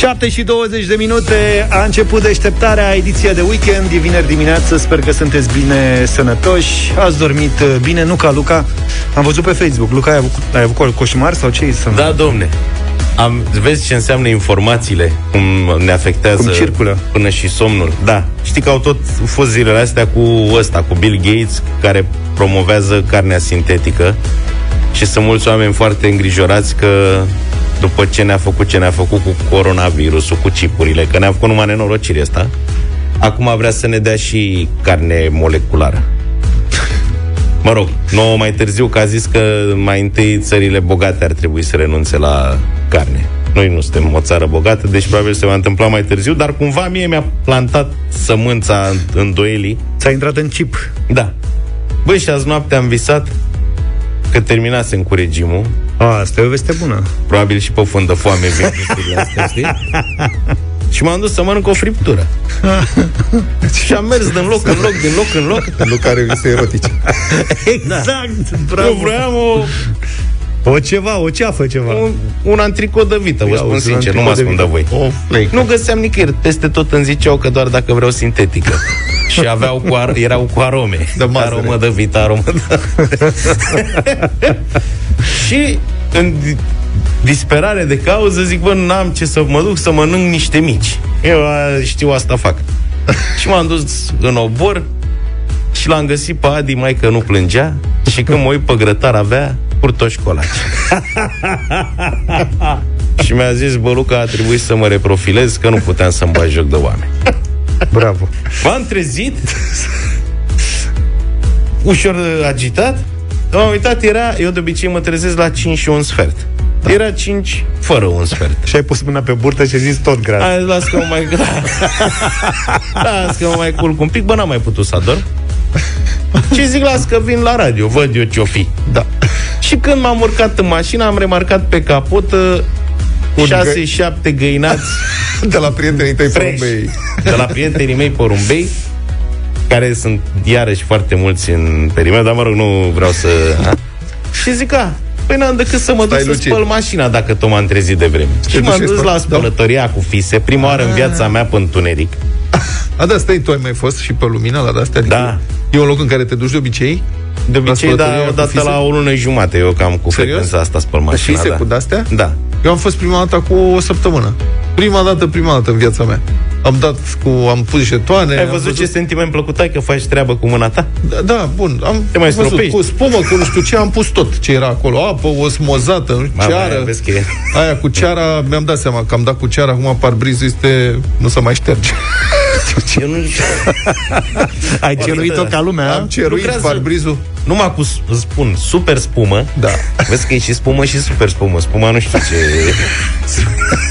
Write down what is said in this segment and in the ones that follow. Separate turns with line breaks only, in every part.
7 și 20 de minute a început deșteptarea, ediția de weekend, e vineri dimineață, sper că sunteți bine sănătoși, ați dormit uh, bine, nu ca Luca. Am văzut pe Facebook, Luca, ai avut, ai avut coșmar sau ce sunt?
Da, domne. Am, vezi ce înseamnă informațiile, cum ne afectează
cum circulă.
până și somnul. Da. Știi că au tot fost zilele astea cu ăsta, cu Bill Gates, care promovează carnea sintetică și sunt mulți oameni foarte îngrijorați că după ce ne-a făcut ce ne-a făcut cu coronavirusul, cu cipurile, că ne-a făcut numai nenorocire asta, acum vrea să ne dea și carne moleculară. Mă rog, nouă mai târziu că a zis că mai întâi țările bogate ar trebui să renunțe la carne. Noi nu suntem o țară bogată, deci probabil se va întâmpla mai târziu, dar cumva mie mi-a plantat sămânța în doelii.
Ți-a intrat în chip.
Da. Băi, și azi noapte am visat că terminasem cu regimul.
A, asta e o veste bună.
Probabil și pe fundă foame vin astea, știi? Și m-am dus să mănânc o friptură. și am mers din loc în loc, din loc în loc.
Luca are vise erotice.
exact, da. bravo.
Eu vreau o,
O ceva, o ceafă ceva.
un, un antricot de vită, vă
Ia
spun
uzi, un
sincer, nu mă
antricot de
ascund de voi.
vită. O flecă.
Nu găseam nicăieri, peste tot îmi ziceau că doar dacă vreau sintetică. și aveau cu ar- erau cu arome.
De mazăre.
aromă de vită, aromă de... și în di- disperare de cauză zic, bă, n-am ce să mă duc să mănânc niște mici. Eu a, știu asta fac. și m-am dus în obor și l-am găsit pe Adi, mai că nu plângea și când mă uit pe grătar avea curtoși școlaci. și mi-a zis, bă, Luca, a trebuit să mă reprofilez că nu puteam să-mi bag joc de oameni.
Bravo.
M-am trezit ușor agitat M-am uitat, era, eu de obicei mă trezesc la 5 și un sfert Era 5 fără un sfert
Și ai pus mâna pe burtă și ai zis tot gras.
Hai, las că mă mai... las că mă mai culc un pic Bă, n-am mai putut să adorm Și zic, las că vin la radio Văd eu ce-o fi
Da.
Și când m-am urcat în mașină Am remarcat pe capot
Un
6-7 găinați
De la prietenii tăi
fresh
porumbei.
de la prietenii mei porumbei care sunt iarăși foarte mulți în perimetru, dar mă rog, nu vreau să... A? Și zic, a, păi n-am decât să mă duc
Stai
să
lucid.
spăl mașina dacă tot m-am trezit de vreme. Și
duci
m-am
și
dus
spăl-
la
da.
spălătoria cu fise, prima oară în viața mea pe întuneric.
A, da, stai, tu ai mai fost și pe lumină la de-astea? Adică
Da.
E un loc în care te duci de obicei?
De obicei, da,
spălătoria
o
cu
dată
fise?
la o lună jumate, eu cam cu
Serios?
frecvența asta spăl
Cu
mașina.
fise
da.
cu de-astea?
Da.
Eu am fost prima dată cu o săptămână. Prima dată, prima dată în viața mea. Am dat cu, am pus jetoane.
Ai
am
văzut ce sentiment plăcut ai că faci treabă cu mâna ta?
Da, da, bun. Am
Te mai
văzut
stropești?
cu spumă, cu nu știu ce, am pus tot ce era acolo. Apă, osmozată, nu știu,
Mamă,
ceară.
aia vezi că e-
Aia cu ceara, mi-am dat seama că am dat cu ceara, acum parbrizul este... nu se mai șterge.
Eu nu
Ai ceruit-o ca lumea?
Am ceruit
Lucrează-
parbrizul.
Numai cu, s- îți spun, super spumă.
Da.
Vezi că e și spumă și super spumă. Spuma nu știu ce...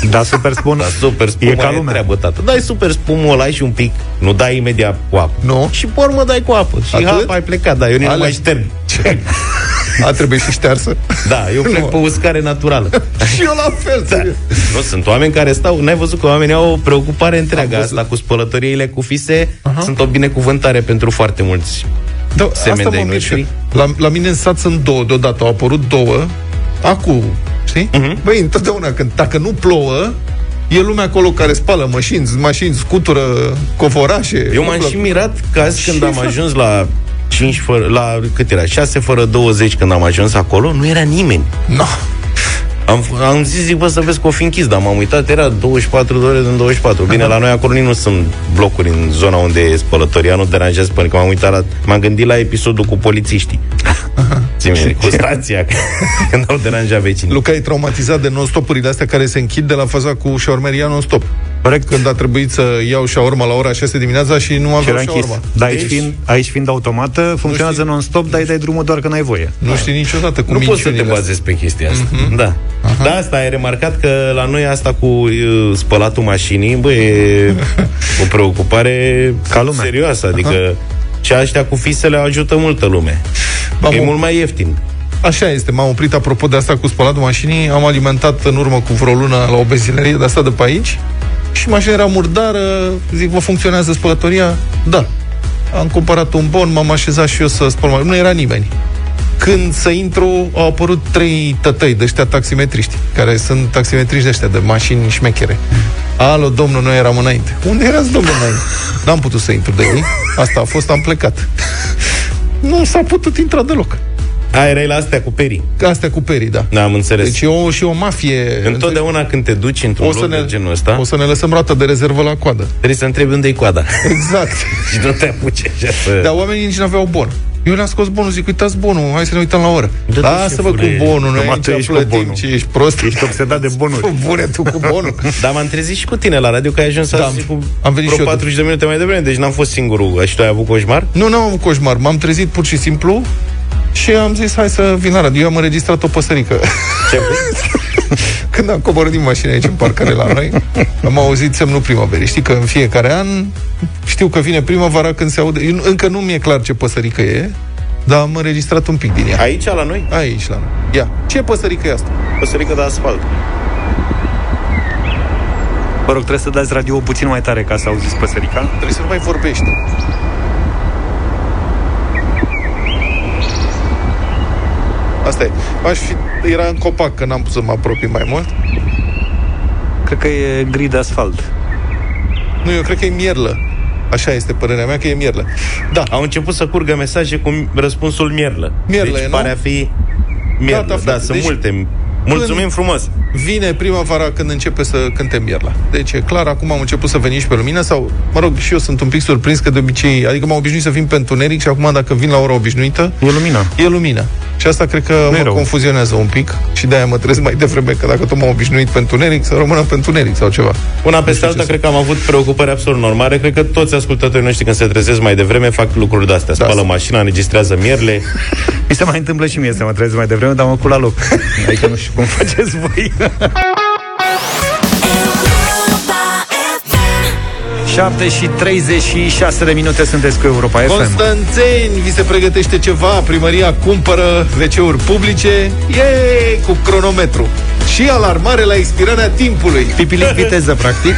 Da, super spun.
Da, super spumă
E ca lumea.
treabă, tată. Dai super spumă, îl ai și un pic. Nu dai imediat cu apă.
Nu.
Și pe urmă dai cu apă. Și
Atât?
hap, ai plecat. Da, eu nici nu
Alea-
mai șterg.
A trebuit și ștearsă.
Da, eu plec
Nu.
pe uscare naturală.
și eu la fel,
Da.
serios.
Nu, sunt oameni care stau, n-ai văzut că oamenii au o preocupare întreagă
Am văzut.
asta cu spălătoriile cu fise, sunt o binecuvântare pentru foarte mulți.
Da,
Semeni
asta
de-ai
mă mir
noștri.
și- La, la mine în sat sunt două deodată, au apărut două, acum, știi? Uh-huh. Băi, întotdeauna, când, dacă nu plouă, e lumea acolo care spală mașini, mașini, scutură, covorașe.
Eu m-am
umblă-
și mirat că azi când
Ce
am
fac?
ajuns la 5 fără, la cât era? 6 fără 20 când am ajuns acolo, nu era nimeni.
No.
Am, am zis, zic, bă, să vezi că o fi închis, dar m-am uitat, era 24 de ore din 24. Bine, la noi acolo nici nu sunt blocuri în zona unde e spălătoria, nu deranjează până că m-am uitat la, m-am gândit la episodul cu polițiștii. Țin minte, cu stația, când au deranjat vecinii.
Luca e traumatizat de non-stopurile astea care se închid de la faza cu șaurmeria non-stop.
Corect.
Când a trebuit să iau șaurma la ora 6 dimineața și nu
Și
aveam
era închis.
șaurma.
Da, aici,
Deci-
fiind, aici fiind automată, funcționează non-stop, dar îi dai drumul doar când ai voie.
Nu știi niciodată cum
Nu poți să te bazezi pe chestia asta. Mm-hmm. Da. Da, asta ai remarcat că la noi asta cu uh, spălatul mașinii, bă, e o preocupare
Ca lumea.
serioasă. Adică și ăștia cu fisele ajută multă lume.
M-am
e
op-
mult mai ieftin.
Așa este, m-am oprit apropo de asta cu spălatul mașinii, am alimentat în urmă cu vreo lună la o benzinărie de asta de pe aici și mașina era murdară, zic, vă funcționează spălătoria? Da. Am cumpărat un bon, m-am așezat și eu să spăl mașina. Nu era nimeni. când să intru, au apărut trei tătăi de ăștia taximetriști, care sunt taximetriști de ăștia, de mașini șmechere. Alo, domnul, noi eram înainte. Unde erați, domnul, înainte? N-am putut să intru de ei. Asta a fost, am plecat. Nu s-a putut intra deloc.
A, erai la astea cu perii.
Astea cu perii, da.
Da, am înțeles.
Deci e o, și o mafie.
Întotdeauna când te duci într-un
o să
loc
ne,
de genul ăsta,
O să ne lăsăm roată de rezervă la coadă.
trebuie să întrebi unde e coada.
Exact.
și nu te apuci așa să...
Dar oamenii nici nu aveau bon. Eu le-am scos bonul, zic, uitați bonul, hai să ne uităm la oră.
Dă-te,
Lasă-vă cu
șefule,
bonul, noi
numai
aici
tu ești cu
plătim,
bonul.
ce ești prost.
Ești obsedat de bonuri.
Bune tu cu bonul.
Dar m-am trezit și cu tine la radio, că ai ajuns
Da,
da, azi cu
am venit
vreo
și eu
40 de minute mai devreme, deci n-am fost singurul. Și tu ai avut coșmar?
Nu, n-am avut coșmar, m-am trezit pur și simplu și am zis, hai să vin la radio. Eu am înregistrat o păsărică.
Ce
Când am coborât din mașină aici în parcare la noi, am auzit semnul primăverii. Știi că în fiecare an știu că vine primăvara când se aude. Eu- Încă nu mi-e clar ce păsărică e, dar am înregistrat un pic din ea.
Aici, la noi?
Aici, la noi. Ia, ce păsărică e asta?
Păsărică de asfalt.
Vă rog, trebuie să dați radio puțin mai tare ca să auziți păsărica.
Trebuie să nu mai vorbești. Asta e. Aș fi, era în copac, că n-am pus să mă apropii mai mult.
Cred că e gri de asfalt.
Nu, eu cred că e mierlă. Așa este părerea mea, că e mierlă. Da,
Au început să curgă mesaje cu răspunsul mierlă.
Mierlă
deci
e, nu?
pare a fi mierlă.
Gata,
da,
frate.
sunt
Deci,
multe. Mulțumim
când-
frumos.
vine primăvara când începe să cânte mierla. Deci e clar, acum am început să veni și pe lumină sau, mă rog, și eu sunt un pic surprins că de obicei, adică m-am obișnuit să vin pe întuneric și acum dacă vin la ora obișnuită,
E lumina.
e lumină. Și asta cred că
Nu e
mă
rău.
confuzionează un pic și de-aia mă trezesc mai devreme, că dacă tot m-am obișnuit pe întuneric, să rămână pe întuneric sau ceva.
Una peste
știu
alta,
ce
cred că am avut preocupări absolut normale. Cred că toți ascultătorii noștri, când se trezesc mai devreme, fac lucruri de-astea.
Da.
Spală mașina, înregistrează mierle.
Mi se mai întâmplă și mie să mă trezesc mai devreme, dar mă cu la loc. Adică nu știu cum faceți voi. 7 și 36 de minute sunteți cu Europa FM.
Constanțeni, vi se pregătește ceva? Primăria cumpără WC-uri publice? Yay! Cu cronometru. Și alarmare la expirarea timpului.
Pipilic viteză, practic.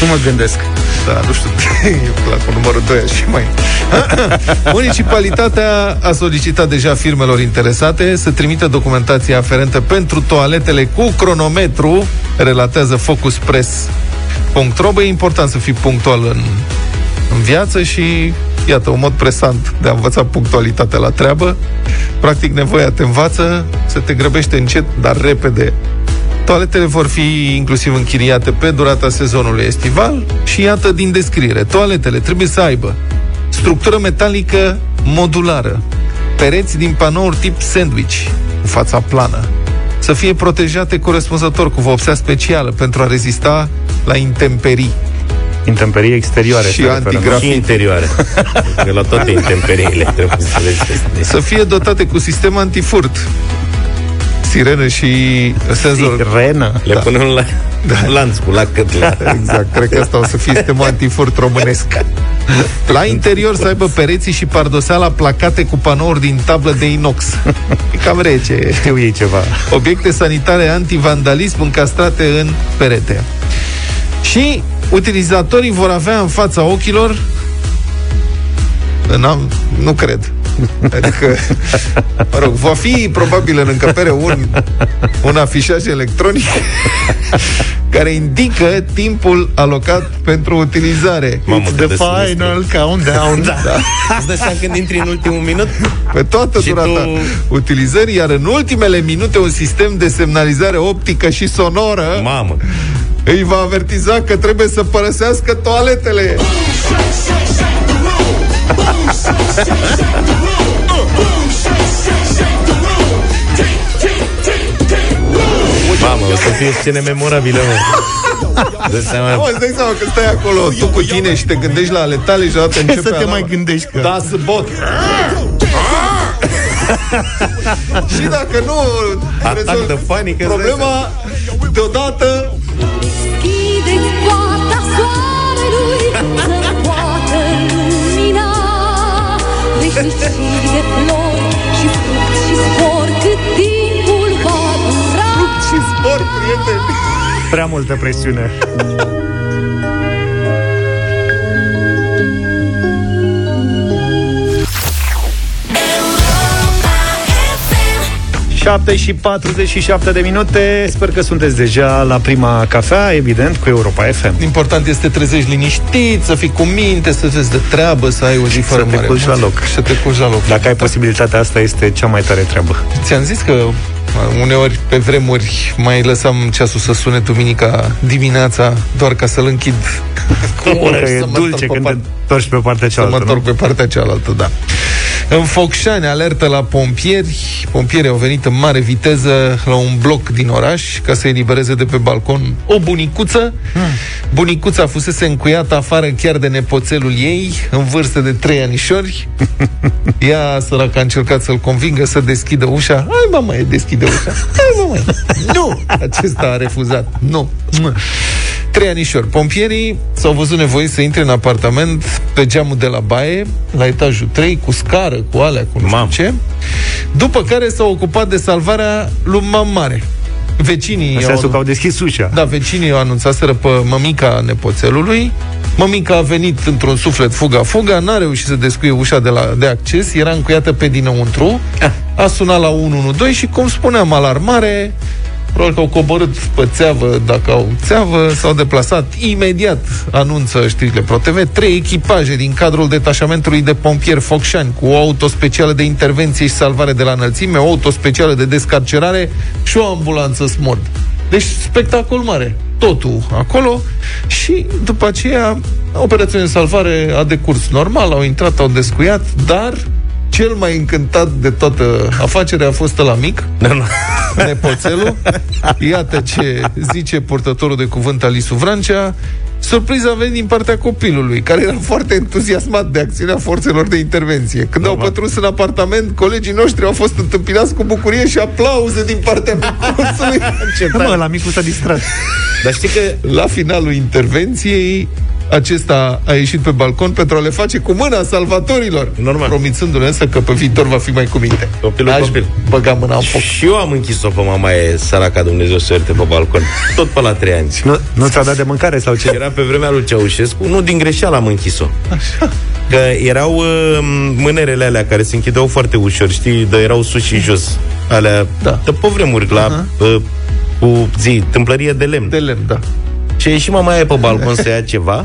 Nu mă gândesc.
Da, nu știu, e la cu numărul 2 și mai. Municipalitatea a solicitat deja firmelor interesate să trimită documentația aferentă pentru toaletele cu cronometru, relatează Focus Press. Bă, e important să fii punctual în, în viață și iată, un mod presant de a învăța punctualitatea la treabă. Practic, nevoia te învață să te grăbește încet, dar repede Toaletele vor fi inclusiv închiriate pe durata sezonului estival și iată din descriere. Toaletele trebuie să aibă structură metalică modulară, pereți din panouri tip sandwich, cu fața plană, să fie protejate corespunzător cu vopsea specială pentru a rezista la intemperii.
Intemperii exterioare.
Și
se referă, nu?
antigraf-
Și interioare. Că la toate intemperiile trebuie să le
Să fie dotate cu sistem antifurt, sirenă și senzor
Sirenă.
Le
Da.
punem la da. lanț cu lacătle.
Exact, cred că asta o să fie sistemul antifurt românesc. La interior să aibă pereții și pardoseala placate cu panouri din tablă de inox. E cam rece.
Știu ei ceva.
Obiecte sanitare antivandalism încastrate în perete. Și utilizatorii vor avea în fața ochilor în am, nu cred. Adică, mă rog, va fi probabil în încăpere un, un afișaj electronic care indică timpul alocat pentru utilizare.
Mamă,
The
cât de sinistru.
final countdown.
Da. Îți dai seama când intri în ultimul minut?
Pe toată
Și
durata
tu-
utilizării, iar în ultimele minute un sistem de semnalizare optică și sonoră
Mamă.
îi va avertiza că trebuie să părăsească toaletele.
Mamă, o să fie scene memorabile, mă. Dă seama.
Mă, îți dai seama că stai acolo tu cu tine și te gândești la ale tale și deodată începe
să te
alarma.
mai gândești că...
Da, să bot. și dacă nu
Atac
rezolvi
de panică, îți dai
problema, deodată
Deschideți poarta soarelui Să poată lumina Veșnicii de
prieteni.
Prea multă presiune. 7 și 47 de minute Sper că sunteți deja la prima cafea Evident, cu Europa FM
Important este să te trezești liniștit, să fii cu minte, să vezi de treabă, să ai o zi fără
Să te
mare
culci la
emoții.
loc.
Să te culci la loc.
Dacă ai posibilitatea asta, este cea mai tare treabă
Ți-am zis că uh, uneori, pe vremuri, mai lăsam ceasul să sune duminica dimineața doar ca să-l închid cu o oră
Că
și
e
să mă
dulce
întorc pe
când te
partea-
întorci pe partea
Să mă
cealaltă
întorc
nu?
pe partea cealaltă, da. În Focșani, alertă la pompieri. Pompierii au venit în mare viteză la un bloc din oraș ca să elibereze de pe balcon o bunicuță. Bunicuța fusese încuiată afară chiar de nepoțelul ei, în vârstă de trei anișori. Ea, săraca, a încercat să-l convingă să deschidă ușa. Hai, mă, mai deschide ușa. Hai, mă, mai. Nu! Acesta a refuzat. Nu. Trei anișori. Pompierii s-au văzut nevoiți să intre în apartament pe geamul de la baie, la etajul 3, cu scară, cu alea, cu nu știu
Mam.
ce. După care s-au ocupat de salvarea lui Mam Mare. Vecinii
În
au
sensul că au deschis ușa
da, vecinii o anunțaseră pe mămica nepoțelului. Mămica a venit într-un suflet fuga-fuga, n-a reușit să descuie ușa de, la, de acces, era încuiată pe dinăuntru, a sunat la 112 și, cum spuneam, alarmare, probabil că au coborât pe țeavă, dacă au țeavă, s-au deplasat imediat, anunță știrile ProTV, trei echipaje din cadrul detașamentului de pompieri Focșani, cu o auto specială de intervenție și salvare de la înălțime, o auto specială de descarcerare și o ambulanță SMOD. Deci spectacol mare. Totul acolo și după aceea operațiunea de salvare a decurs normal, au intrat, au descuiat, dar cel mai încântat de toată afacerea a fost la mic,
Da, nu.
nepoțelul. Iată ce zice purtătorul de cuvânt Alisu Vrancea. Surpriza a venit din partea copilului, care era foarte entuziasmat de acțiunea forțelor de intervenție. Când au pătruns în apartament, colegii noștri au fost întâmpinați cu bucurie și aplauze din partea micuțului.
Da, mă, la micul s-a distrat
Dar știi că
La finalul intervenției, acesta a ieșit pe balcon pentru a le face cu mâna salvatorilor,
Normal.
promițându-le însă că pe viitor va fi mai cu minte.
Copilul
N-aș
copil.
băga mâna în foc.
și eu am închis-o pe mama e săraca Dumnezeu să o ierte pe balcon. Tot pe la trei ani.
Nu, nu ți-au dat de mâncare sau ce?
Era pe vremea lui Ceaușescu, nu din greșeală am închis-o. Că erau uh, mânerele alea care se închideau foarte ușor, știi, de erau sus și jos. Alea,
Da.
de pe vremuri, la, uh, cu zi, tâmplărie de lemn.
De lemn, da.
Și a ieșit mama aia pe balcon să ia ceva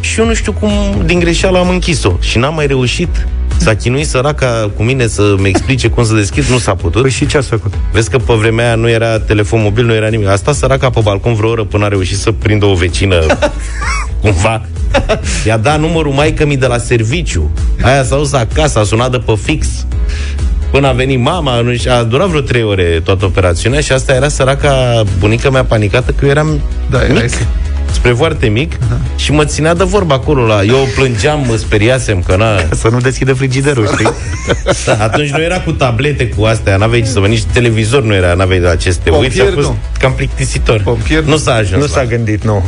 și eu nu știu cum din greșeală am închis-o. Și n-am mai reușit. S-a chinuit săraca cu mine să-mi explice cum să deschid, nu s-a putut.
Păi și ce ați făcut?
Vezi că pe vremea aia nu era telefon mobil, nu era nimic. Asta săraca pe balcon vreo oră până a reușit să prindă o vecină cumva. I-a dat numărul maică mi de la serviciu. Aia s-a dus acasă, a sunat de pe fix. Până a venit mama, nu știu, a durat vreo trei ore toată operațiunea și asta era săraca bunica mea panicată că eu eram
Da,
mic,
erai-
spre foarte mic și mă ținea de vorba acolo la... Eu plângeam, mă speriasem că na...
Să nu deschide frigiderul, știi?
Da, atunci nu era cu tablete cu astea, n-aveai ce să vă, nici televizor nu era, n-aveai de aceste.
Pompier,
Uite, a fost
nu.
cam plictisitor.
Pompier,
nu s-a ajuns
Nu
la-
s-a gândit, nu.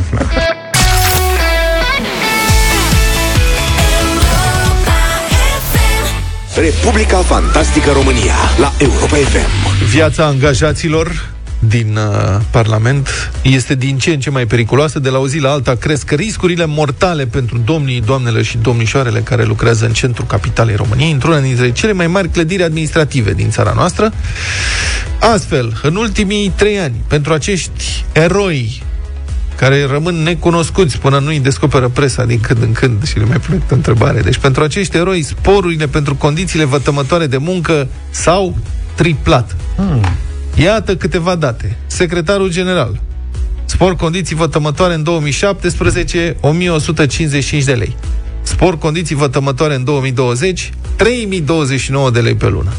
Republica Fantastică România la Europa FM.
Viața angajaților din uh, Parlament este din ce în ce mai periculoasă. De la o zi la alta cresc riscurile mortale pentru domnii, doamnele și domnișoarele care lucrează în centrul capitalei României, într-una dintre cele mai mari clădiri administrative din țara noastră. Astfel, în ultimii trei ani, pentru acești eroi care rămân necunoscuți până nu îi descoperă presa din când în când și le mai pune câte o întrebare. Deci pentru acești eroi, sporurile pentru condițiile vătămătoare de muncă s-au triplat. Hmm. Iată câteva date. Secretarul general. Spor condiții vătămătoare în 2017, 1155 de lei. Spor condiții vătămătoare în 2020, 3029 de lei pe lună.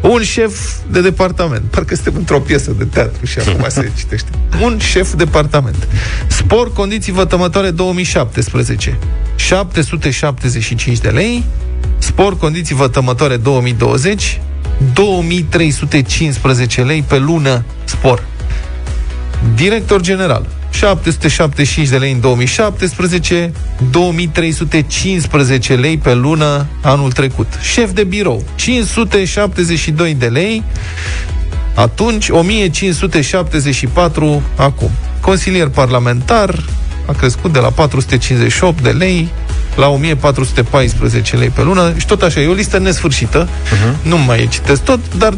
Un șef de departament. Parcă suntem într-o piesă de teatru și acum se citește. Un șef de departament. Spor condiții vătămătoare 2017. 775 de lei. Spor condiții vătămătoare 2020. 2315 lei pe lună spor. Director general, 775 de lei în 2017, 2315 lei pe lună anul trecut. Șef de birou, 572 de lei, atunci 1574 acum. Consilier parlamentar a crescut de la 458 de lei la 1414 lei pe lună și tot așa, e o listă nesfârșită, uh-huh. nu mai citesc tot, dar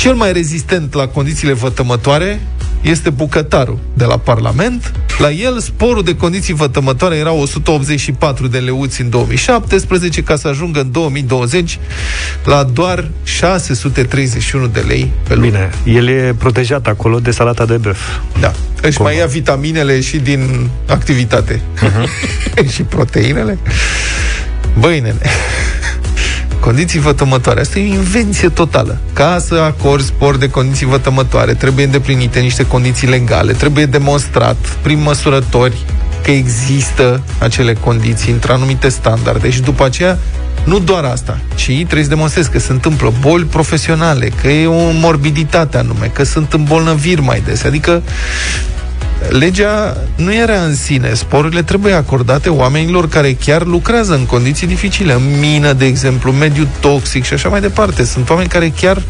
Cel mai rezistent la condițiile vătămătoare este bucătarul de la Parlament. La el, sporul de condiții vătămătoare era 184 de leuți în 2017, ca să ajungă în 2020 la doar 631 de lei pe lună.
Bine, el e protejat acolo de salata de băf.
Da. Își mai ia vitaminele și din activitate. Uh-huh. și proteinele. Băi, nene. Condiții vătămătoare. Asta e o invenție totală. Ca să acorzi spor de condiții vătămătoare, trebuie îndeplinite niște condiții legale, trebuie demonstrat prin măsurători că există acele condiții între anumite standarde și după aceea nu doar asta, ci trebuie să demonstrezi că se întâmplă boli profesionale, că e o morbiditate anume, că sunt îmbolnăviri mai des. Adică legea nu era în sine. Sporurile trebuie acordate oamenilor care chiar lucrează în condiții dificile, în mină, de exemplu, mediu toxic și așa mai departe. Sunt oameni care chiar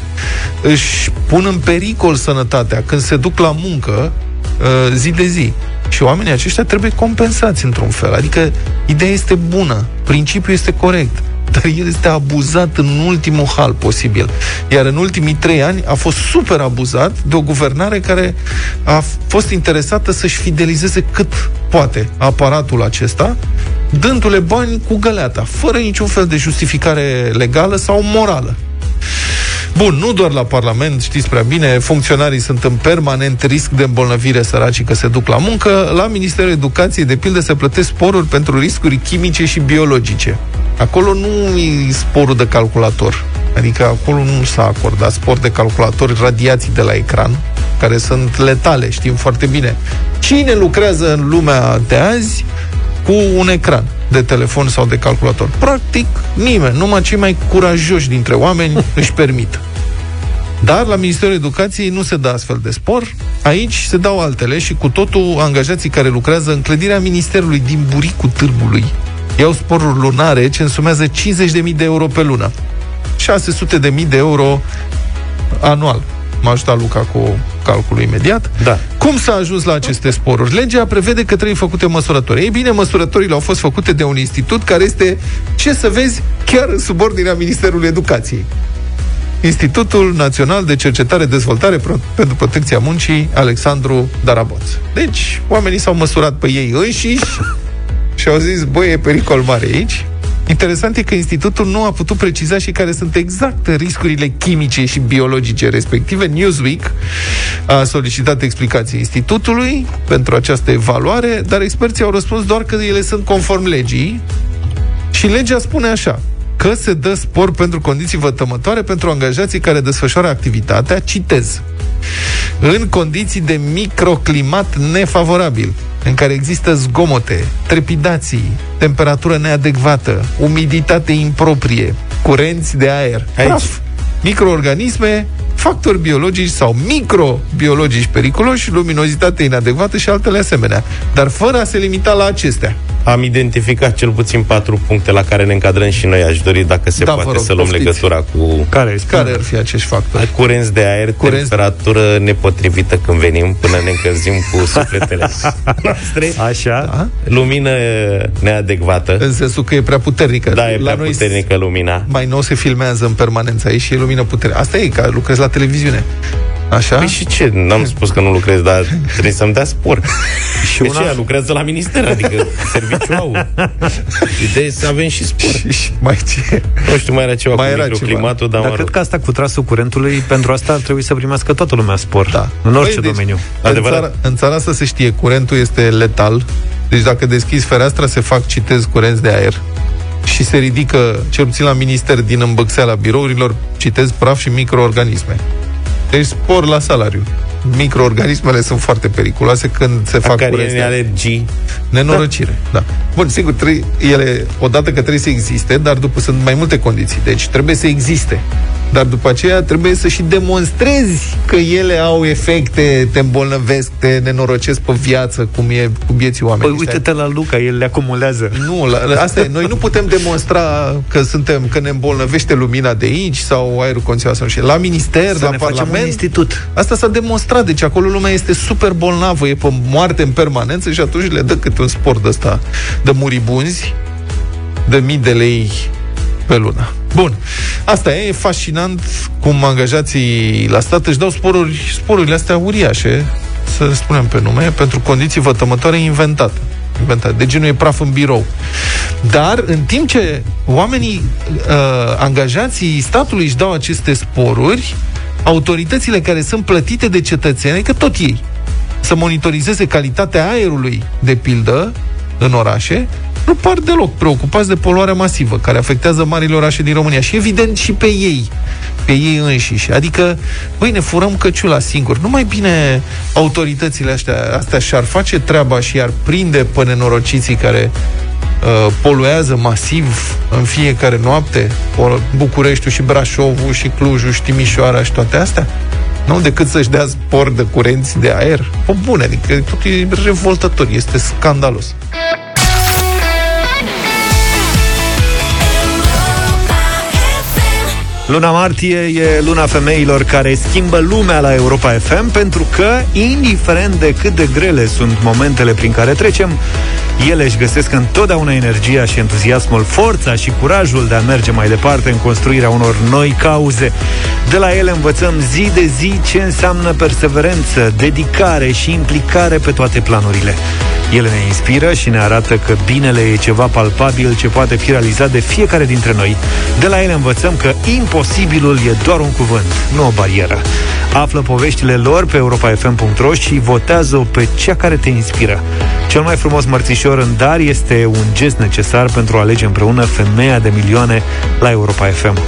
își pun în pericol sănătatea când se duc la muncă uh, zi de zi. Și oamenii aceștia trebuie compensați într-un fel. Adică ideea este bună, principiul este corect dar el este abuzat în ultimul hal posibil. Iar în ultimii trei ani a fost super abuzat de o guvernare care a fost interesată să-și fidelizeze cât poate aparatul acesta, dându-le bani cu găleata, fără niciun fel de justificare legală sau morală. Bun, nu doar la Parlament, știți prea bine, funcționarii sunt în permanent risc de îmbolnăvire săracii că se duc la muncă. La Ministerul Educației, de pildă, se plătesc sporuri pentru riscuri chimice și biologice. Acolo nu e sporul de calculator. Adică acolo nu s-a acordat spor de calculator, radiații de la ecran, care sunt letale, știm foarte bine. Cine lucrează în lumea de azi cu un ecran de telefon sau de calculator? Practic nimeni, numai cei mai curajoși dintre oameni își permit. Dar la Ministerul Educației nu se dă astfel de spor. Aici se dau altele și cu totul angajații care lucrează în clădirea Ministerului din Buricul Târgului iau sporuri lunare ce însumează 50.000 de euro pe lună. 600.000 de euro anual. M-a ajutat Luca cu calculul imediat.
Da.
Cum s-a ajuns la aceste sporuri? Legea prevede că trebuie făcute măsurători. Ei bine, măsurătorile au fost făcute de un institut care este, ce să vezi, chiar în subordinea Ministerului Educației. Institutul Național de Cercetare Dezvoltare Pro- pentru Protecția Muncii Alexandru Daraboț. Deci, oamenii s-au măsurat pe ei înșiși și au zis, băi, e pericol mare aici. Interesant e că institutul nu a putut preciza și care sunt exact riscurile chimice și biologice respective. Newsweek a solicitat explicații institutului pentru această evaluare, dar experții au răspuns doar că ele sunt conform legii și legea spune așa că se dă spor pentru condiții vătămătoare pentru angajații care desfășoară activitatea, citez, în condiții de microclimat nefavorabil, în care există zgomote, trepidații, temperatură neadecvată, umiditate improprie, curenți de aer,
Aici.
praf, microorganisme, factori biologici sau microbiologici periculoși, luminozitate inadecvată și altele asemenea, dar fără a se limita la acestea.
Am identificat cel puțin patru puncte la care ne încadrăm și noi. Aș dori, dacă se
Da, vă
poate,
rog,
să luăm
poftiți.
legătura cu
Care este?
Care ar fi acești factori?
curenți de aer,
Curenți-
temperatură nepotrivită când venim, până ne încălzim cu sufletele noastre,
Așa?
Da?
lumină neadecvată.
În sensul că e prea puternică.
Da, e
La
prea
noi
puternică lumina.
mai nou se filmează în permanență aici și e lumină puternică. Asta e, că lucrezi la televiziune. Așa?
Păi și ce? N-am spus că nu lucrez, dar trebuie să-mi dea spor. și
una-
una... ce? Lucrează la minister, adică serviciu au. Ideea e să avem și spor.
Și mai ce?
Nu știu, mai era ceva
Mai
cu
era
microclimatul, dar
Dar
mă
cred
rog.
că asta cu trasul curentului, pentru asta ar trebui să primească toată lumea spor.
Da.
În orice
Băi, deci,
domeniu.
În
Adevărat.
țara, în țara asta se știe, curentul este letal. Deci dacă deschizi fereastra, se fac, citez, curenți de aer. Și se ridică, cel puțin la minister, din îmbăxeala birourilor, citez, praf și microorganisme. Deci spor la salariu. Microorganismele sunt foarte periculoase când se fac
Care
curenți de
e
aer.
alergii.
Nenorocire, da. Bun, sigur, trebuie, ele, odată că trebuie să existe, dar după sunt mai multe condiții. Deci trebuie să existe. Dar după aceea trebuie să și demonstrezi că ele au efecte, te îmbolnăvesc, te nenorocesc pe viață, cum e cu vieții
Păi
oamenilor.
uite-te la Luca, el le acumulează.
Nu, la, asta e. Noi nu putem demonstra că suntem, că ne îmbolnăvește lumina de aici sau aerul condiționat sau și la minister,
Să
la
ne facem un
parlament.
institut.
Asta s-a demonstrat, deci acolo lumea este super bolnavă, e pe moarte în permanență și atunci le dă câte un sport de ăsta de muribunzi, de mii de lei pe lună. Bun. Asta e, e fascinant cum angajații la stat își dau sporuri, sporurile astea uriașe, să spunem pe nume, pentru condiții vătămătoare inventate. inventate. Deci nu e praf în birou. Dar, în timp ce oamenii, uh, angajații statului își dau aceste sporuri, autoritățile care sunt plătite de cetățeni, adică tot ei, să monitorizeze calitatea aerului, de pildă, în orașe, nu par deloc preocupați de poluarea masivă care afectează marile orașe din România și evident și pe ei, pe ei înșiși. Adică, băi, ne furăm căciula singur. Nu mai bine autoritățile astea, astea și-ar face treaba și ar prinde pe nenorociții care uh, poluează masiv în fiecare noapte Bucureștiul și Brașovul și Clujul și Timișoara și toate astea? Nu decât să-și dea spor de curenți de aer. O bune, adică tot e revoltător, este scandalos.
Luna martie e luna femeilor care schimbă lumea la Europa FM pentru că, indiferent de cât de grele sunt momentele prin care trecem, ele își găsesc întotdeauna energia și entuziasmul, forța și curajul de a merge mai departe în construirea unor noi cauze. De la ele învățăm zi de zi ce înseamnă perseverență, dedicare și implicare pe toate planurile. Ele ne inspiră și ne arată că binele e ceva palpabil ce poate fi realizat de fiecare dintre noi. De la ele învățăm că imposibilul e doar un cuvânt, nu o barieră. Află poveștile lor pe europafm.ro și votează-o pe cea care te inspiră. Cel mai frumos mărțișor în dar este un gest necesar pentru a alege împreună femeia de milioane la Europa FM.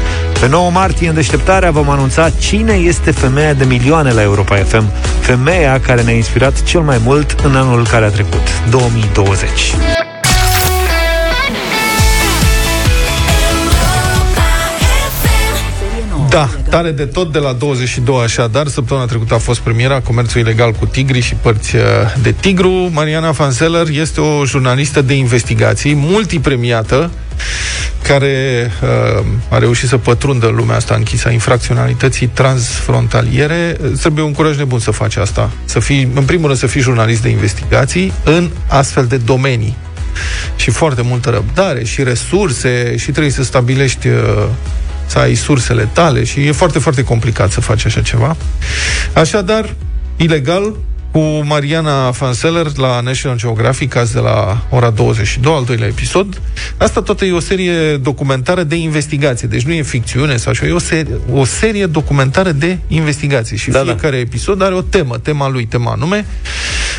Pe 9 martie, în deșteptarea, vom anunța cine este femeia de milioane la Europa FM, femeia care ne-a inspirat cel mai mult în anul care a trecut, 2020.
Da, tare de tot de la 22 așadar. Săptămâna trecută a fost premiera Comerțul ilegal cu tigri și părți uh, de tigru. Mariana Fanseller este o jurnalistă de investigații, multipremiată, care uh, a reușit să pătrundă lumea asta închisă a infracționalității transfrontaliere. Trebuie un curaj nebun să faci asta. Să fii, în primul rând, să fii jurnalist de investigații în astfel de domenii și foarte multă răbdare și resurse și trebuie să stabilești uh, să ai sursele tale și e foarte, foarte complicat să faci așa ceva. Așadar, ilegal, cu Mariana Fanseller la National Geographic, azi de la ora 22, al doilea episod. Asta toată e o serie documentară de investigație, deci nu e ficțiune sau așa, e o serie, o serie documentară de investigație și da, fiecare da. episod are o temă, tema lui, tema anume,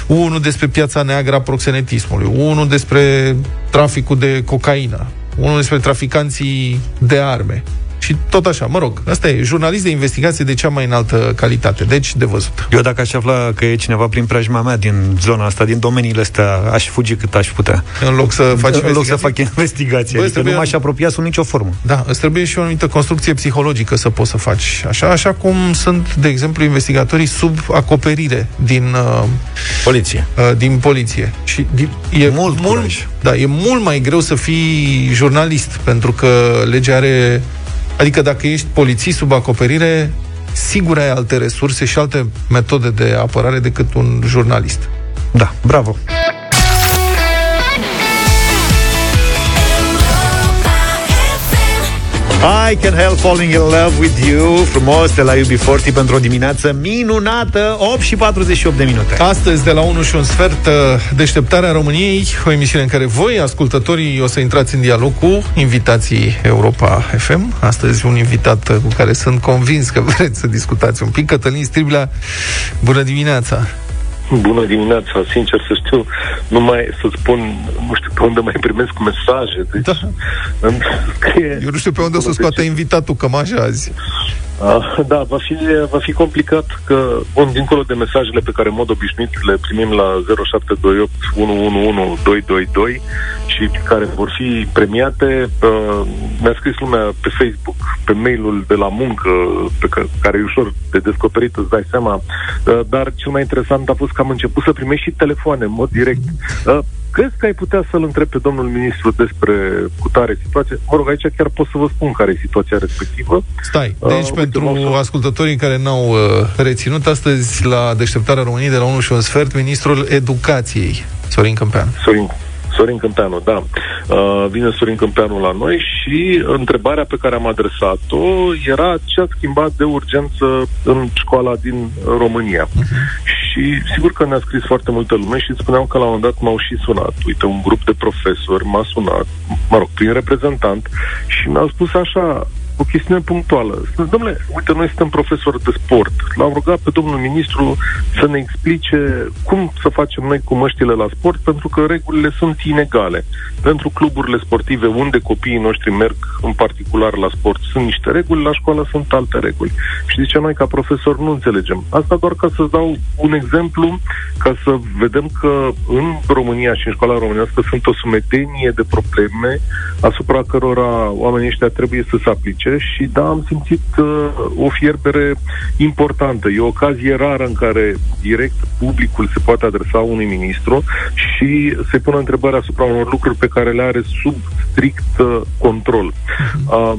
unul despre piața neagră a proxenetismului, unul despre traficul de cocaină, unul despre traficanții de arme, și tot așa, mă rog, asta e, jurnalist de investigație de cea mai înaltă calitate, deci de văzut.
Eu dacă aș afla că e cineva prin preajma mea din zona asta, din domeniile astea, aș fugi cât aș putea.
În loc să faci
În loc să fac investigație, Bă, adică trebuie... nu m-aș apropia sub nicio formă.
Da, îți trebuie și o anumită construcție psihologică să poți să faci așa, așa cum sunt, de exemplu, investigatorii sub acoperire din uh,
poliție.
Uh, din poliție. Și
e mult, mult
da, e mult mai greu să fii jurnalist, pentru că legea are Adică dacă ești polițist sub acoperire, sigur ai alte resurse și alte metode de apărare decât un jurnalist.
Da, bravo! I Can Help Falling in Love with You. Frumos de la UB40 pentru o dimineață minunată. 8 și 48 de minute.
Astăzi de la 1 și un sfert uh, Deșteptarea României O emisiune în care voi, ascultătorii O să intrați în dialog cu invitații Europa FM Astăzi un invitat uh, cu care sunt convins că vreți să discutați un pic. Cătălin Striblea, bună dimineața
Bună dimineața, sincer să știu, nu mai să spun, nu știu pe unde mai primesc mesaje. Deci, da.
scrie, Eu nu știu pe unde o să scoate deci, invitatul cămașa azi.
Uh, da, va fi, va fi complicat că, bun, dincolo de mesajele pe care în mod obișnuit le primim la 0728 111 222 și care vor fi premiate, uh, mi-a scris lumea pe Facebook, pe mailul de la muncă, pe care, care e ușor de descoperit, îți dai seama, uh, dar cel mai interesant a fost că am început să primești și telefoane în mod direct. Uh, Crezi că ai putea să-l întreb pe domnul ministru despre cutare situație? Mă rog, aici chiar pot să vă spun care e situația respectivă.
Stai, uh, deci uh, pentru uite, ascultătorii care n-au uh, reținut, astăzi la deșteptarea României de la 1 și un sfert, ministrul educației, Sorin Câmpean.
Sorin, Sorin Câmpeanu, da. Uh, vine Sorin Câmpeanu la noi și întrebarea pe care am adresat-o era ce a schimbat de urgență în școala din România. Și sigur că ne-a scris foarte multă lume și spuneam că la un moment dat m-au și sunat. Uite, un grup de profesori m-a sunat, mă rog, prin reprezentant și mi-au spus așa, o chestiune punctuală. Spune, domnule, uite, noi suntem profesori de sport. L-am rugat pe domnul ministru să ne explice cum să facem noi cu măștile la sport, pentru că regulile sunt inegale. Pentru cluburile sportive, unde copiii noștri merg în particular la sport, sunt niște reguli, la școală sunt alte reguli. Și de ce noi, ca profesori, nu înțelegem? Asta doar ca să dau un exemplu, ca să vedem că în România și în școala românească sunt o sumedenie de probleme asupra cărora oamenii ăștia trebuie să se aplice politice și da, am simțit uh, o fierbere importantă. E o ocazie rară în care direct publicul se poate adresa unui ministru și se pune întrebarea asupra unor lucruri pe care le are sub strict uh, control. Uh,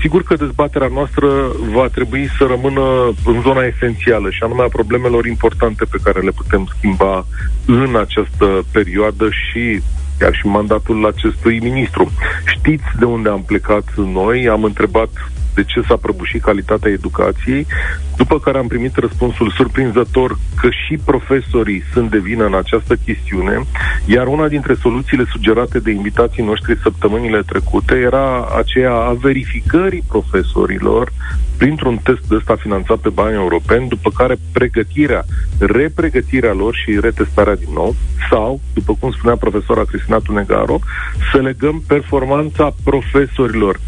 sigur că dezbaterea noastră va trebui să rămână în zona esențială și anume a problemelor importante pe care le putem schimba în această perioadă și chiar și mandatul acestui ministru. Știți de unde am plecat noi, am întrebat de ce s-a prăbușit calitatea educației, după care am primit răspunsul surprinzător că și profesorii sunt de vină în această chestiune, iar una dintre soluțiile sugerate de invitații noștri săptămânile trecute era aceea a verificării profesorilor printr-un test de ăsta finanțat pe bani europeni, după care pregătirea, repregătirea lor și retestarea din nou, sau, după cum spunea profesora Cristina Tunegaro, să legăm performanța profesorilor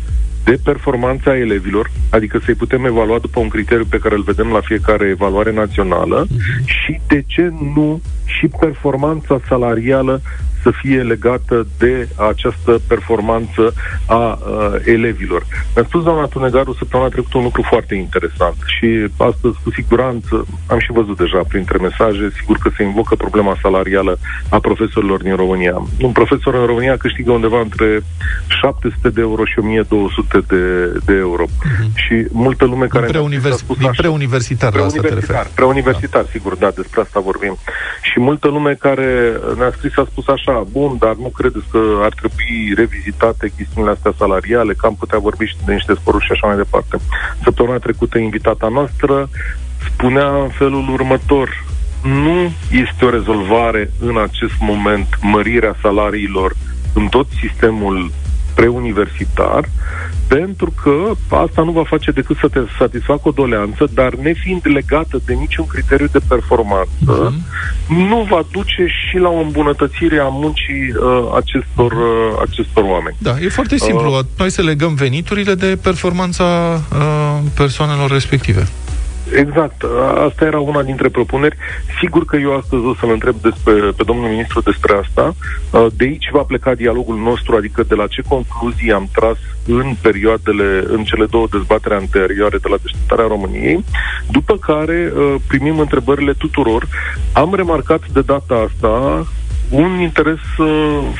de performanța elevilor, adică să-i putem evalua după un criteriu pe care îl vedem la fiecare evaluare națională uh-huh. și, de ce nu, și performanța salarială să fie legată de această performanță a uh, elevilor. Mi-a spus doamna Tunegaru săptămâna trecută un lucru foarte interesant și astăzi, cu siguranță, am și văzut deja printre mesaje, sigur că se invocă problema salarială a profesorilor din România. Un profesor în România câștigă undeva între 700 de euro și 1200 de, de euro. Uh-huh. Și multă lume care...
Preunivers... Spus așa, preuniversitar,
preuniversitar, preuniversitar, da. sigur, da, despre asta vorbim. Și multă lume care ne-a scris a spus așa, așa, bun, dar nu credeți că ar trebui revizitate chestiunile astea salariale, că am putea vorbi și de niște sporuri și așa mai departe. Săptămâna trecută, invitata noastră spunea în felul următor, nu este o rezolvare în acest moment mărirea salariilor în tot sistemul preuniversitar, pentru că asta nu va face decât să te satisfacă o doleanță, dar nefiind legată de niciun criteriu de performanță, uh-huh. nu va duce și la o îmbunătățire a muncii uh, acestor, uh, acestor oameni.
Da, e foarte simplu. Uh, Noi să legăm veniturile de performanța uh, persoanelor respective.
Exact. Asta era una dintre propuneri. Sigur că eu astăzi o să-l întreb despre, pe domnul ministru despre asta. De aici va pleca dialogul nostru, adică de la ce concluzii am tras în perioadele, în cele două dezbatere anterioare de la deșteptarea României, după care primim întrebările tuturor. Am remarcat de data asta un interes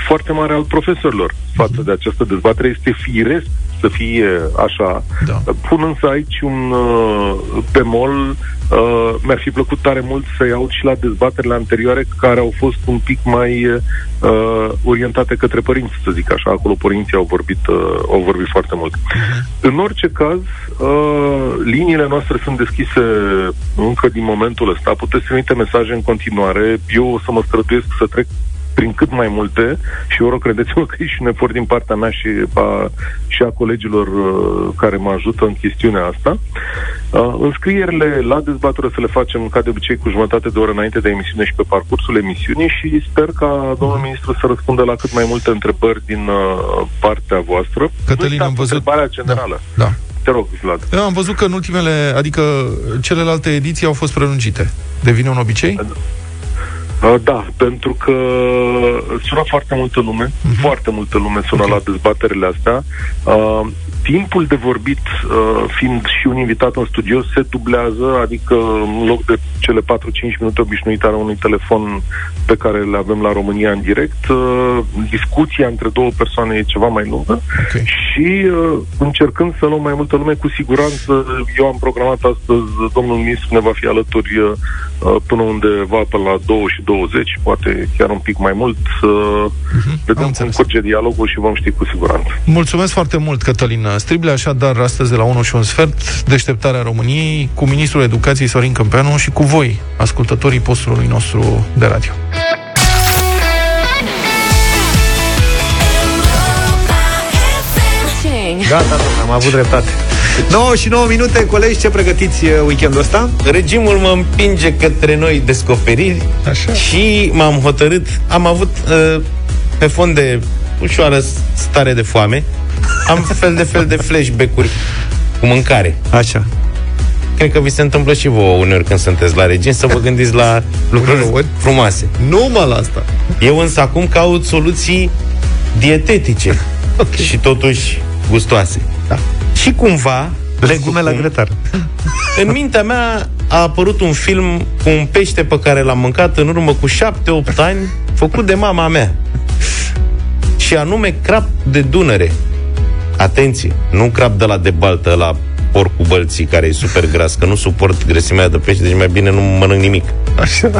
foarte mare al profesorilor față de această dezbatere. Este firesc să fie așa. Da. Pun însă aici un uh, bemol. Uh, mi-ar fi plăcut tare mult să aud și la dezbaterile anterioare care au fost un pic mai uh, orientate către părinți, să zic așa. Acolo părinții au vorbit, uh, au vorbit foarte mult. Uh-huh. În orice caz, uh, liniile noastre sunt deschise încă din momentul ăsta. Puteți trimite mesaje în continuare. Eu o să mă străduiesc să trec prin cât mai multe și eu rog, credeți-mă că e și un efort din partea mea și a, și a colegilor uh, care mă ajută în chestiunea asta. Uh, înscrierile la dezbatere să le facem ca de obicei cu jumătate de oră înainte de emisiune și pe parcursul emisiunii și sper ca domnul ministru să răspundă la cât mai multe întrebări din uh, partea voastră.
Cătălin, am văzut...
Întrebarea generală.
Da. da.
Te rog, Vlad.
Eu am văzut că în ultimele, adică celelalte ediții au fost prelungite. Devine un obicei? Da.
Uh, da, pentru că sună foarte multă lume, uh-huh. foarte multă lume sună okay. la dezbaterile astea. Uh, timpul de vorbit, uh, fiind și un invitat în studio, se dublează, adică în loc de cele 4-5 minute obișnuite ale unui telefon pe care le avem la România în direct, uh, discuția între două persoane e ceva mai lungă
Ok.
și uh, încercând să luăm mai multă lume, cu siguranță eu am programat astăzi, domnul ministru ne va fi alături uh, până undeva până la 2 și 20, poate chiar un pic mai mult, să vedem cum
înțeles.
curge dialogul și vom ști cu siguranță.
Mulțumesc foarte mult, Cătălin Strible. Așadar, astăzi de la 1 și un sfert, deșteptarea României cu Ministrul Educației Sorin Câmpeanu și cu voi, ascultătorii postului nostru de radio.
Gata, domnule, am avut dreptate. 9 și 9 minute, colegi, ce pregătiți uh, weekendul ăsta?
Regimul mă împinge către noi descoperiri
Așa.
și m-am hotărât, am avut uh, pe fond de ușoară stare de foame, am fel de fel de flashback-uri cu mâncare.
Așa.
Cred că vi se întâmplă și vouă uneori când sunteți la regim să vă gândiți la lucruri
Uneori.
frumoase.
Numai la asta.
Eu însă acum caut soluții dietetice okay. și totuși gustoase.
Da.
Și cumva,
Legume la
cum,
grătar.
în mintea mea a apărut un film cu un pește pe care l-am mâncat în urmă cu 7-8 ani, făcut de mama mea. Și anume crap de Dunăre. Atenție, nu crap de la de baltă, la porc cu bălții, care e super gras, că nu suport grăsimea de pește, deci mai bine nu mănânc nimic.
Așa.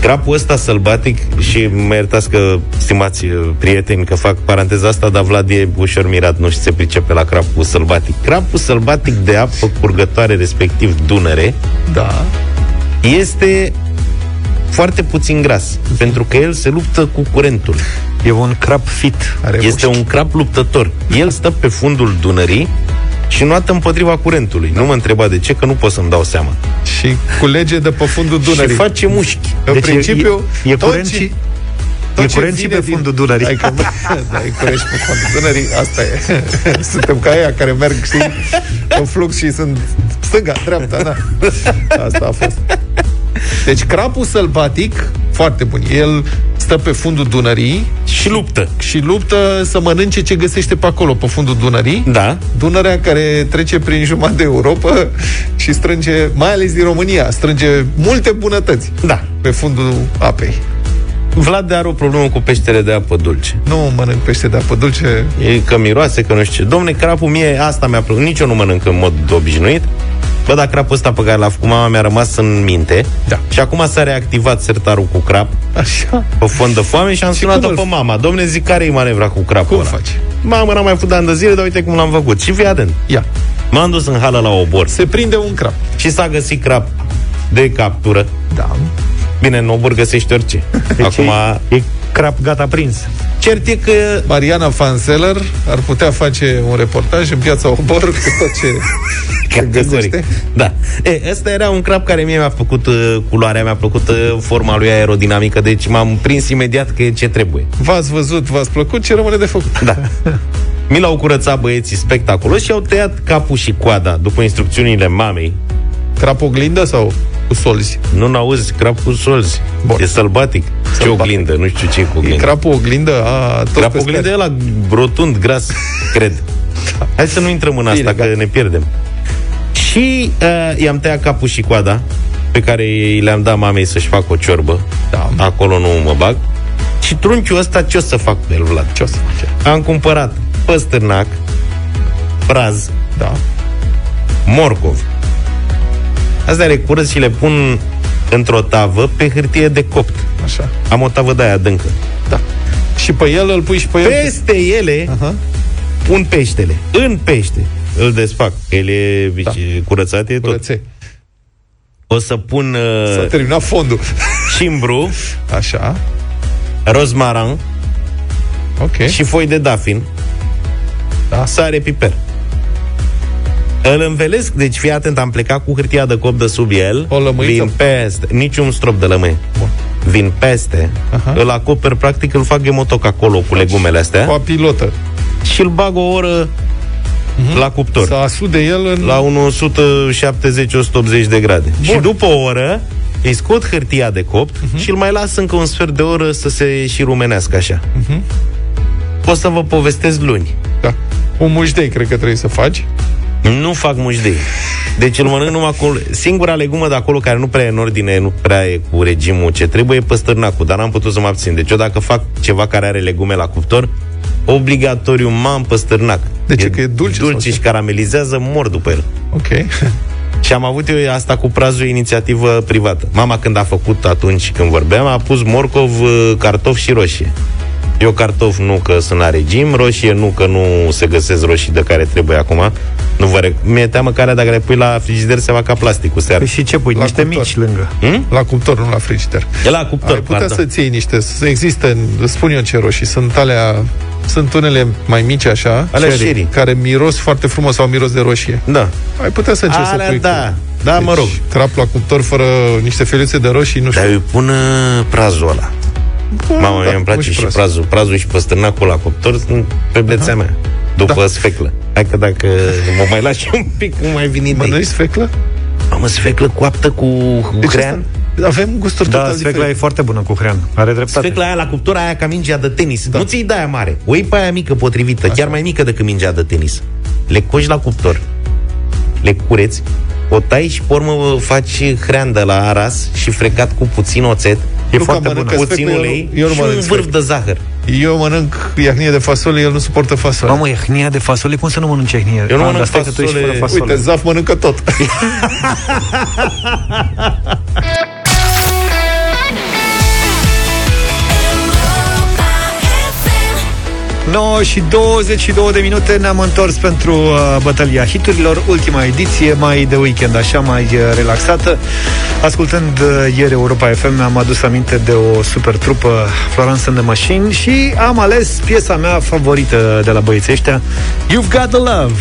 Crapul ăsta sălbatic și mă iertați că, stimați uh, prieteni, că fac paranteza asta, dar Vlad e ușor mirat, nu știu se pricepe la crapul sălbatic. Crapul sălbatic de apă curgătoare, respectiv Dunăre,
Da.
este foarte puțin gras, pentru că el se luptă cu curentul.
E un crap fit.
Are
Este un crap luptător. El stă pe fundul Dunării și nuată împotriva curentului. Nu mă întreba de ce, că nu pot să-mi dau seama.
Și culege de pe fundul Dunării.
Și face mușchi.
În
Deci e-
principiu,
e, e
tot
curent
ce-
și...
tot
E
ce
curent și
vine
pe fundul Dunării.
Adică, da, e curent și pe fundul Dunării, asta e. Suntem ca aia care merg, știi, în flux și sunt stânga, dreapta, da. Asta a fost. Deci crapul sălbatic, foarte bun, el stă pe fundul Dunării
Și luptă.
și luptă să mănânce ce găsește pe acolo, pe fundul Dunării.
Da.
Dunărea care trece prin jumătate de Europa și strânge, mai ales din România, strânge multe bunătăți
Da.
pe fundul apei.
Vlad are o problemă cu peștele de apă dulce.
Nu mănânc pește de apă dulce.
E că miroase, că nu știu ce. Domne, crapul mie, asta mi-a plăcut. Nici eu nu mănânc în mod obișnuit. Bă, dar crapul ăsta pe care l-a făcut mama mi-a rămas în minte.
Da.
Și acum s-a reactivat sertarul cu crap
Așa.
pe fond de foame și am
Și
sunat-o
cum îl
pe mama. Domne, zic, care e manevra cu crapul
Cum
ăla?
faci?
Mamă, n-am mai făcut de ani de zile, dar uite cum l-am făcut. Și fii atent.
Ia.
M-am dus în hală la obor
Se prinde un crap.
și s-a găsit crap de captură.
Da.
Bine, în obor găsești orice.
Deci
Acum,
e, e crap gata prins.
cert e că
Mariana Fanseller ar putea face un reportaj în piața Obor cu tot ce se
Categoric.
găsește.
Da. E, ăsta era un crap care mie mi-a plăcut uh, culoarea, mi-a plăcut uh, forma lui aerodinamică, deci m-am prins imediat că e ce trebuie.
V-ați văzut, v-ați plăcut, ce rămâne de făcut?
Da. Mi l-au curățat băieții spectaculos și au tăiat capul și coada după instrucțiunile mamei.
Crap oglindă sau cu solzi?
Nu n-auzi crap cu solzi.
Bun.
E sălbatic. Ce
Sălbatic.
oglindă, nu știu ce e cu
E
oglindă.
crapul oglindă? A, tot
Crap
pe
oglindă e
scări.
la rotund, gras, cred. Hai să nu intrăm în asta,
Bine,
că
gata.
ne pierdem. Și uh, i-am tăiat capul și coada, pe care i le-am dat mamei să-și facă o ciorbă.
Da.
Acolo nu mă bag. Și trunchiul ăsta ce o să fac cu el, Vlad?
Ce o să face?
Am cumpărat păstârnac, praz,
Da.
morcov. Astea le curăț și le pun într-o tavă pe hârtie de copt.
Așa.
Am o tavă de aia adâncă.
Da. Și pe el îl pui și pe el.
Peste ele
Aha.
pun peștele. În pește îl desfac. El e da. curățat, e tot.
Curățe.
O să pun
S-a
uh,
terminat fondul.
cimbru,
Așa.
rozmaran
Ok.
și foi de dafin.
Da.
Sare, piper. Îl învelesc, deci fii atent, am plecat cu hârtia de cop de sub el.
O lămâiță?
Vin peste, niciun strop de lămâie.
Bun.
Vin peste,
Aha.
îl acoper, practic îl fac gemotoc acolo cu legumele astea
Cu a pilotă.
și îl bag o oră la cuptor.
Să asude el în...
La un 170-180 de grade. Bun. Și după o oră îi scot hârtia de copt uh-huh. și îl mai las încă un sfert de oră să se și rumenească așa. Uh-huh. O să vă povestesc luni.
Da. Un mușdei, cred că trebuie să faci.
Nu fac mușdei. Deci îl mănânc numai acolo. Singura legumă de acolo care nu prea e în ordine, nu prea e cu regimul ce trebuie, e păstârnacul, dar n-am putut să mă abțin. Deci eu dacă fac ceva care are legume la cuptor, obligatoriu m-am păstârnac.
De ce? Că e dulce sau
Dulce
ce?
și caramelizează, mor după el.
Ok.
Și am avut eu asta cu prazul inițiativă privată. Mama când a făcut atunci când vorbeam, a pus morcov, uh, cartof și roșie. Eu cartof nu că sunt la regim, roșie nu că nu se găsesc roșii de care trebuie acum. Nu vă rec- Mi-e teamă că alea dacă le pui la frigider se va ca plasticul seara.
Păi și ce pui?
La
Niște
cuptor.
mici lângă.
Hmm?
La cuptor, nu la frigider.
E la cuptor,
Ai putea
pardon.
să-ți iei niște... să- Există, îți spun eu ce roșii, sunt alea... Sunt unele mai mici așa,
Alea
cherry,
sherry.
care miros foarte frumos sau miros de roșie.
Da.
Ai putea să încerci să
Alea,
pui
da.
cu...
Da, mă rog.
Crap la cuptor fără niște feliuțe de roșii, nu știu.
Dar eu pun uh, prazul ăla. Mama,
da,
mie îmi place
pun și
și
praz.
prazul. Prazul și păstârnacul la cuptor sunt pe bețea mea. După
Da.
sfeclă. Hai că dacă mă mai lași un pic, nu mai vin idei.
Mănânci sfeclă?
Am sfeclă coaptă cu
Deci
crean.
asta- Avem gusturi
Da,
total
sfecla e
diferite.
foarte bună cu crean. Are dreptate.
Sfecla aia la cuptor, aia ca mingea de tenis. Da. Nu ți-i de aia mare. O iei pe aia mică potrivită, Așa. chiar mai mică decât mingea de tenis. Le coși la cuptor, le cureți, o tai și pe urmă faci hrean de la aras și frecat cu puțin oțet.
E
Nu că
foarte
mănâncă
bună.
sfeclă,
Puțin
eu nu-
ulei
eu nu
și un
mănânc
vârf
sfeclă.
de zahăr.
Eu mănânc iahnie de fasole, el nu suportă fasole.
Mamă, e hnia de fasole, cum să nu mănânci hnia?
Eu nu
Ah,
mănânc
dar stai că tu ești
fasole.
fără fasole.
Uite, Zaf mănâncă tot.
9 și 22 de minute ne-am întors pentru uh, bătălia hiturilor, ultima ediție, mai de weekend, așa, mai uh, relaxată. Ascultând uh, ieri Europa FM, mi-am adus aminte de o super trupă, Florence and the Machine, și am ales piesa mea favorită de la băieții ăștia, You've Got the Love.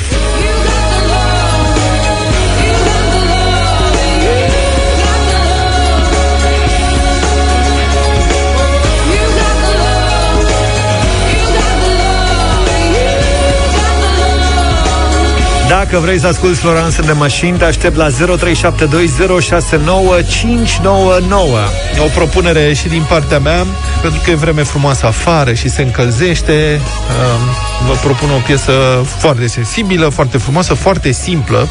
Dacă vrei să asculti Florence and the Machine, te aștept la 0372069599.
O propunere și din partea mea, pentru că e vreme frumoasă afară și se încălzește. um, Vă propun o piesă foarte sensibilă, foarte frumoasă, foarte simplă, um,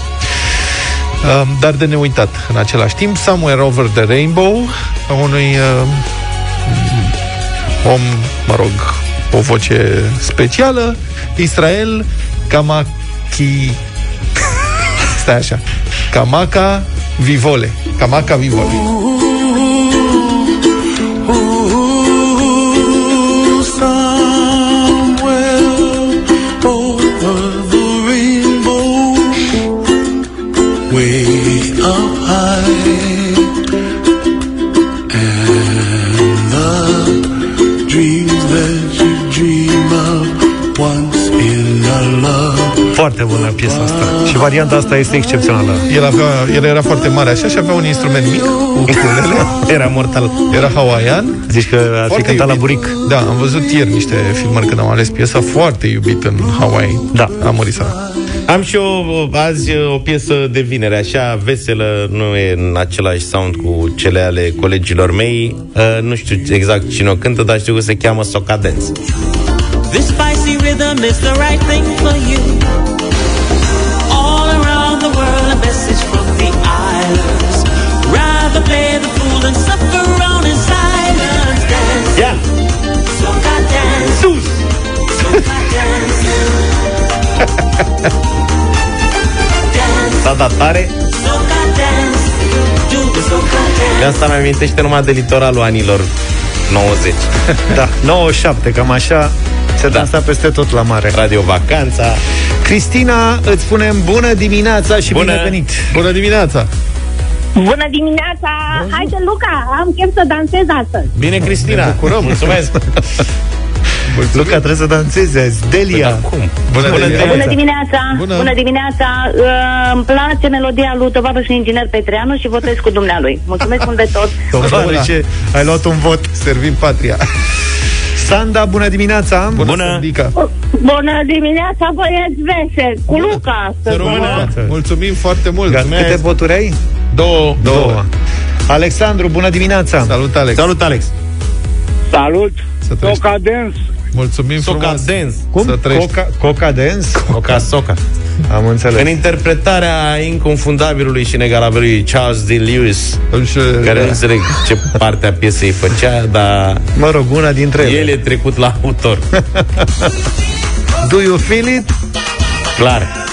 dar de neuitat în același timp. Somewhere Over the Rainbow, a unui um, om, mă rog, o voce specială, Israel Kamaki... Stai așa. Kamaka Vivole. Kamaka Vivole.
Foarte bună piesa asta. Și varianta asta este excepțională.
El, avea, el era foarte mare așa și avea un instrument mic, ukulele.
Era mortal.
Era hawaian.
Zici că ar fi
Foarte
cântat la
iubit.
buric.
Da, am văzut ieri niște filmări când am ales piesa foarte iubit în Hawaii.
Da.
A murit sărac.
Am și eu azi o piesă de vinere, așa veselă, nu e în același sound cu cele ale colegilor mei. Uh, nu știu exact cine o cântă, dar știu că se cheamă Soca Dance.
This spicy rhythm is the right thing for you. Play the fool than suffer around in silence. Dance,
Ia!
soca dance,
Sus!
soca dance. dance,
S-a dat tare.
soca dance. Do the soca
De
dance.
asta mi amintește numai de litoralul anilor 90.
Da, 97, cam așa. Se
Da.
dansa peste tot la mare.
Radio Vacanța.
Cristina, îți spunem bună dimineața și
Bună.
bine venit.
Bună dimineața!
Bună dimineața! Haide, Luca, am chef să dansez astăzi.
Bine, Cristina.
Ne bucurăm.
Mulțumesc.
Luca, trebuie să dansezi azi. Delia.
Păi, da, cum?
Bună
Bună
dimineața.
Bună dimineața!
Bună.
Bună dimineața! Uh, îmi place melodia lui Tovară și inginer Petreanu și votez cu dumnealui. Mulțumesc mult de tot!
Tovară, ce ai luat un vot.
Servim patria.
Sanda, bună dimineața.
Bună.
Sandica.
Bună dimineața, băieți veseli! Cu Luca!
Să
astăzi,
rămână.
vă rog.
Mulțumim foarte mult.
Gata, câte voturi ai?
Două.
Două. Alexandru, bună dimineața.
Salut, Alex.
Salut, Alex.
Salut!
Să trăiești.
Toca Dance
Mulțumim
Soca
frumos.
Dance.
Cum?
Să trăiești.
Coca, Coca Dance?
Coca Soca.
Am înțeles.
În interpretarea inconfundabilului și inegalabilului Charles D. Lewis,
Și,
care nu înțeleg ce parte a piesei făcea, dar
Mă rog, una dintre ele.
el e trecut la autor.
Do you feel it?
Clar.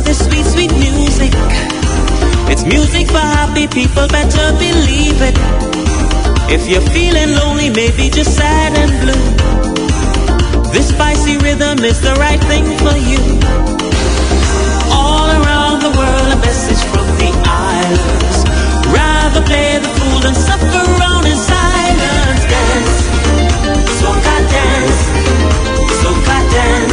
This sweet, sweet music. It's music for happy people, better believe it. If you're feeling lonely, maybe just sad and blue. This spicy rhythm is the right thing for you. All around the world, a message from the islands. Rather play the fool than suffer around in silence. Dance, soca dance, soca dance,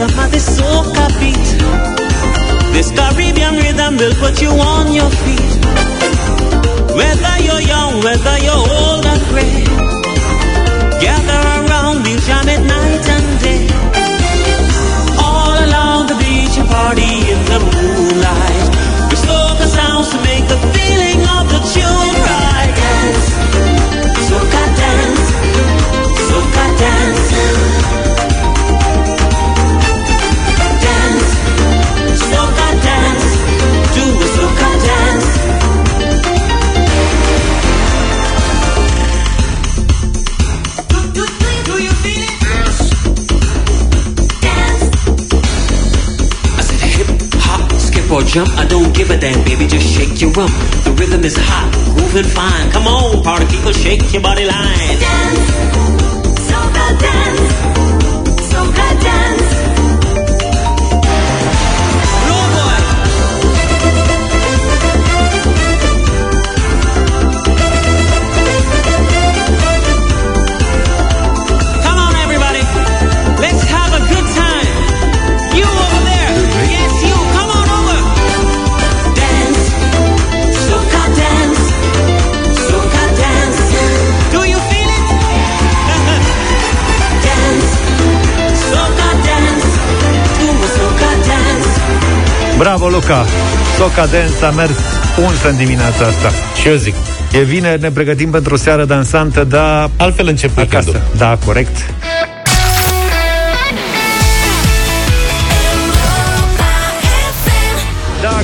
of this soca beat? This Caribbean rhythm will put you on your feet. Whether you're young, whether you're old and gray, gather around, we'll jam it night jump. I don't give a damn, baby. Just shake your rump. The rhythm is hot, grooving fine. Come on, party people, shake your body line. Dance, soca dance,
Bravo, Luca! Soca Dance a mers unsă în dimineața asta.
Și eu zic,
E vineri, ne pregătim pentru o seară dansantă, dar
altfel încep
acasă.
weekendul.
Da, corect.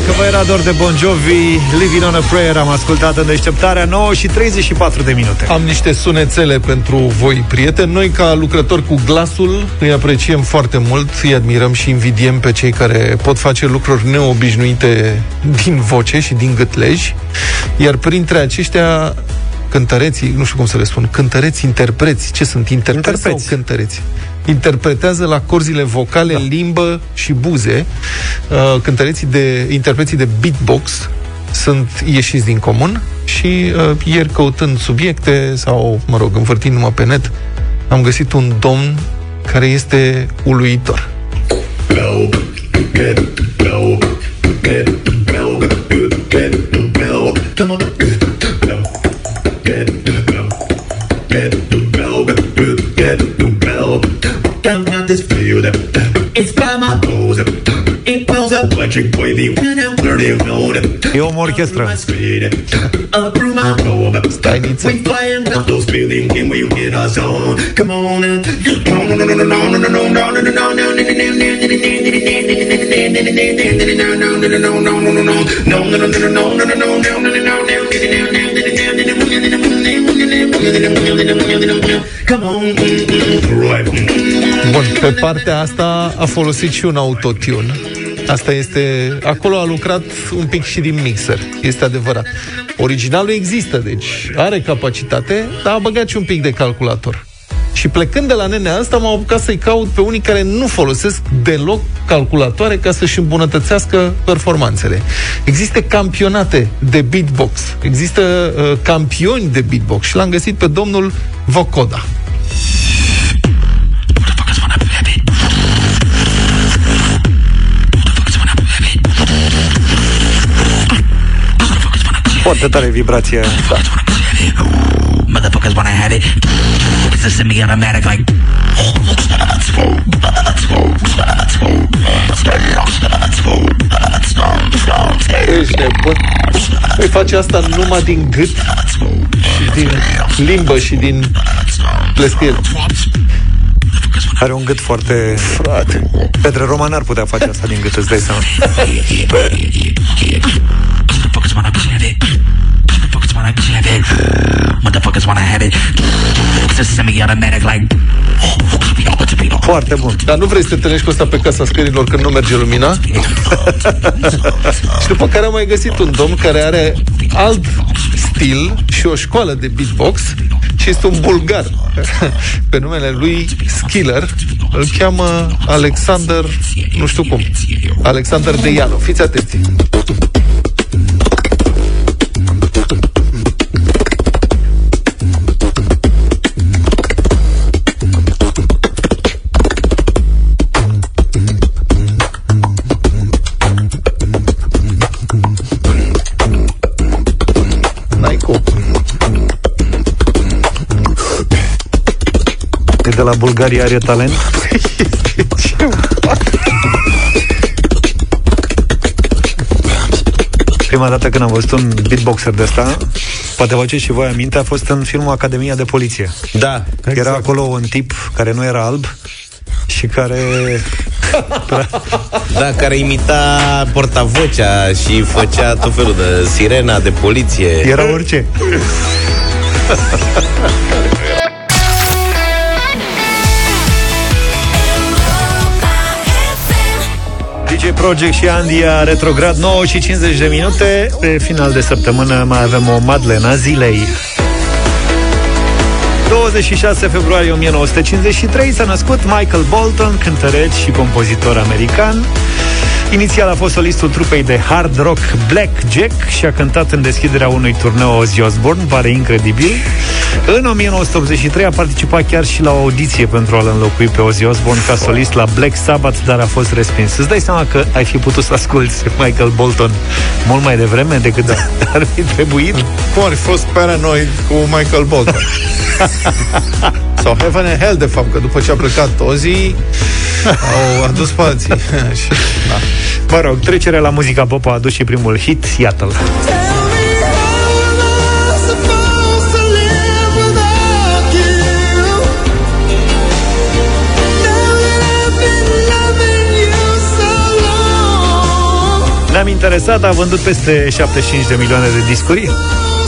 Dacă vă era dor de Bon Jovi, Living on a Prayer am ascultat în deșteptarea 9 și 34 de minute.
Am niște sunețele pentru voi, prieteni. Noi, ca lucrători cu glasul, îi apreciem foarte mult, îi admirăm și invidiem pe cei care pot face lucruri neobișnuite din voce și din gâtlej. Iar printre aceștia, cântăreții, nu știu cum să le spun, cântăreți, interpreți, ce sunt, interpreți,
Interpreți.
sau cântăreți? Interpretează la corzile vocale, da. limbă și buze. Uh, cântăreții de, interpreții de beatbox sunt ieșiți din comun și uh, ieri căutând subiecte sau, mă rog, învârtindu-mă pe net, am găsit un domn care este uluitor.
this field. It's
by my
balls. It pulls up electric wavy when I'm dirty road. Имам оркестра. Up through my globe.
Станица. We
flying up those buildings and we get us on. Come on and...
Bun, pe partea asta a folosit și un autotune. Asta este... Acolo a lucrat un pic și din mixer. Este adevărat. Originalul există, deci are capacitate, dar a băgat și un pic de calculator. Și plecând de la nenea asta, m-am apucat să-i caut pe unii care nu folosesc deloc calculatoare ca să-și îmbunătățească performanțele. Există campionate de beatbox, există uh, campioni de beatbox și l-am găsit pe domnul Vocoda.
Foarte tare vibrație. Da.
Motherfuckers wanna have it. It's a semi-automatic like.
Ești nebun. Îi face asta numai din gât și din limbă și din plestil.
Are un gât foarte...
Frate.
Petre Roman ar putea face asta din gât, îți dai seama.
Motherfuckers wanna have it. Motherfuckers wanna have it. Motherfuckers wanna have it. It's a semi-automatic like.
Foarte bun.
Dar nu vrei să te întâlnești cu asta pe casa scărilor când nu merge lumina? și după care am mai găsit un domn care are alt stil și o școală de beatbox și este un bulgar. Pe numele lui Skiller îl cheamă Alexander, nu știu cum, Alexander Deianu. Fiți atenți!
E de la Bulgaria are talent. Prima dată când am văzut un beatboxer de ăsta, poate vă aduceți și voi aminte, a fost în filmul Academia de Poliție.
Da.
Era acolo un tip care nu era alb și care...
Da, care imita portavocea și făcea tot felul de sirena de poliție.
Era orice. Project și Andy a retrograd 9 și 50 de minute. Pe final de săptămână mai avem o Madlena zilei. 26 februarie 1953 s-a născut Michael Bolton, cântăreț și compozitor american. Inițial a fost solistul trupei de hard rock Black Jack și a cântat în deschiderea unui turneu Ozzy Osbourne, pare incredibil. În 1983 a participat chiar și la o audiție pentru a-l înlocui pe Ozzy Osbourne ca solist la Black Sabbath, dar a fost respins. Îți dai seama că ai fi putut să asculti Michael Bolton mult mai devreme decât ar fi trebuit?
Cum ar fi fost Paranoid cu Michael Bolton? Sau Heaven and Hell, de fapt, că după ce a plecat Ozzy, au adus pe alții. Și, da.
Mă rog, trecerea la muzica pop a adus și primul hit, Seattle. Ne-am interesat, a vândut peste 75 de milioane de discuri.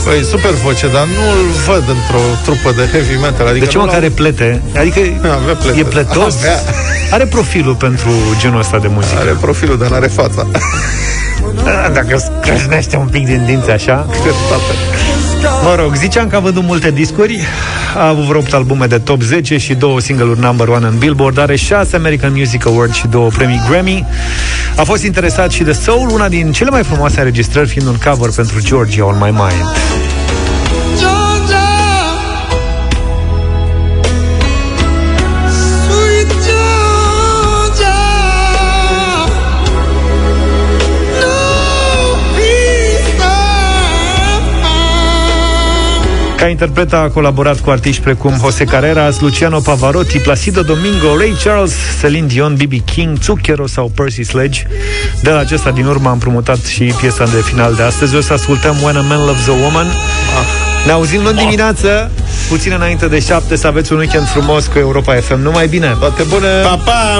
Păi, super voce, dar nu-l văd într-o trupă de heavy metal. Adică
De ce
nu
mă
l-au-
care plete? Adică
Avea plete.
e pletos?
Avea.
Are profilul pentru genul ăsta de muzică.
Are profilul, dar n-are fața.
Ah, Dacă scrâșnește un pic din dinți așa Mă rog, ziceam că a vândut multe discuri A avut vreo 8 albume de top 10 Și două single-uri number one în Billboard Are 6 American Music Awards și două premii Grammy A fost interesat și de Soul Una din cele mai frumoase înregistrări Fiind un cover pentru Georgia on My Mind Ca interpret a colaborat cu artiști precum Jose Carreras, Luciano Pavarotti, Placido Domingo, Ray Charles, Celine Dion, B.B. King, Zucchero sau Percy Sledge. De la acesta din urmă am împrumutat și piesa de final de astăzi. O să ascultăm When a Man Loves a Woman. Ne auzim luni dimineață, puțin înainte de șapte, să aveți un weekend frumos cu Europa FM. Numai bine!
Toate bune!
Pa, pa!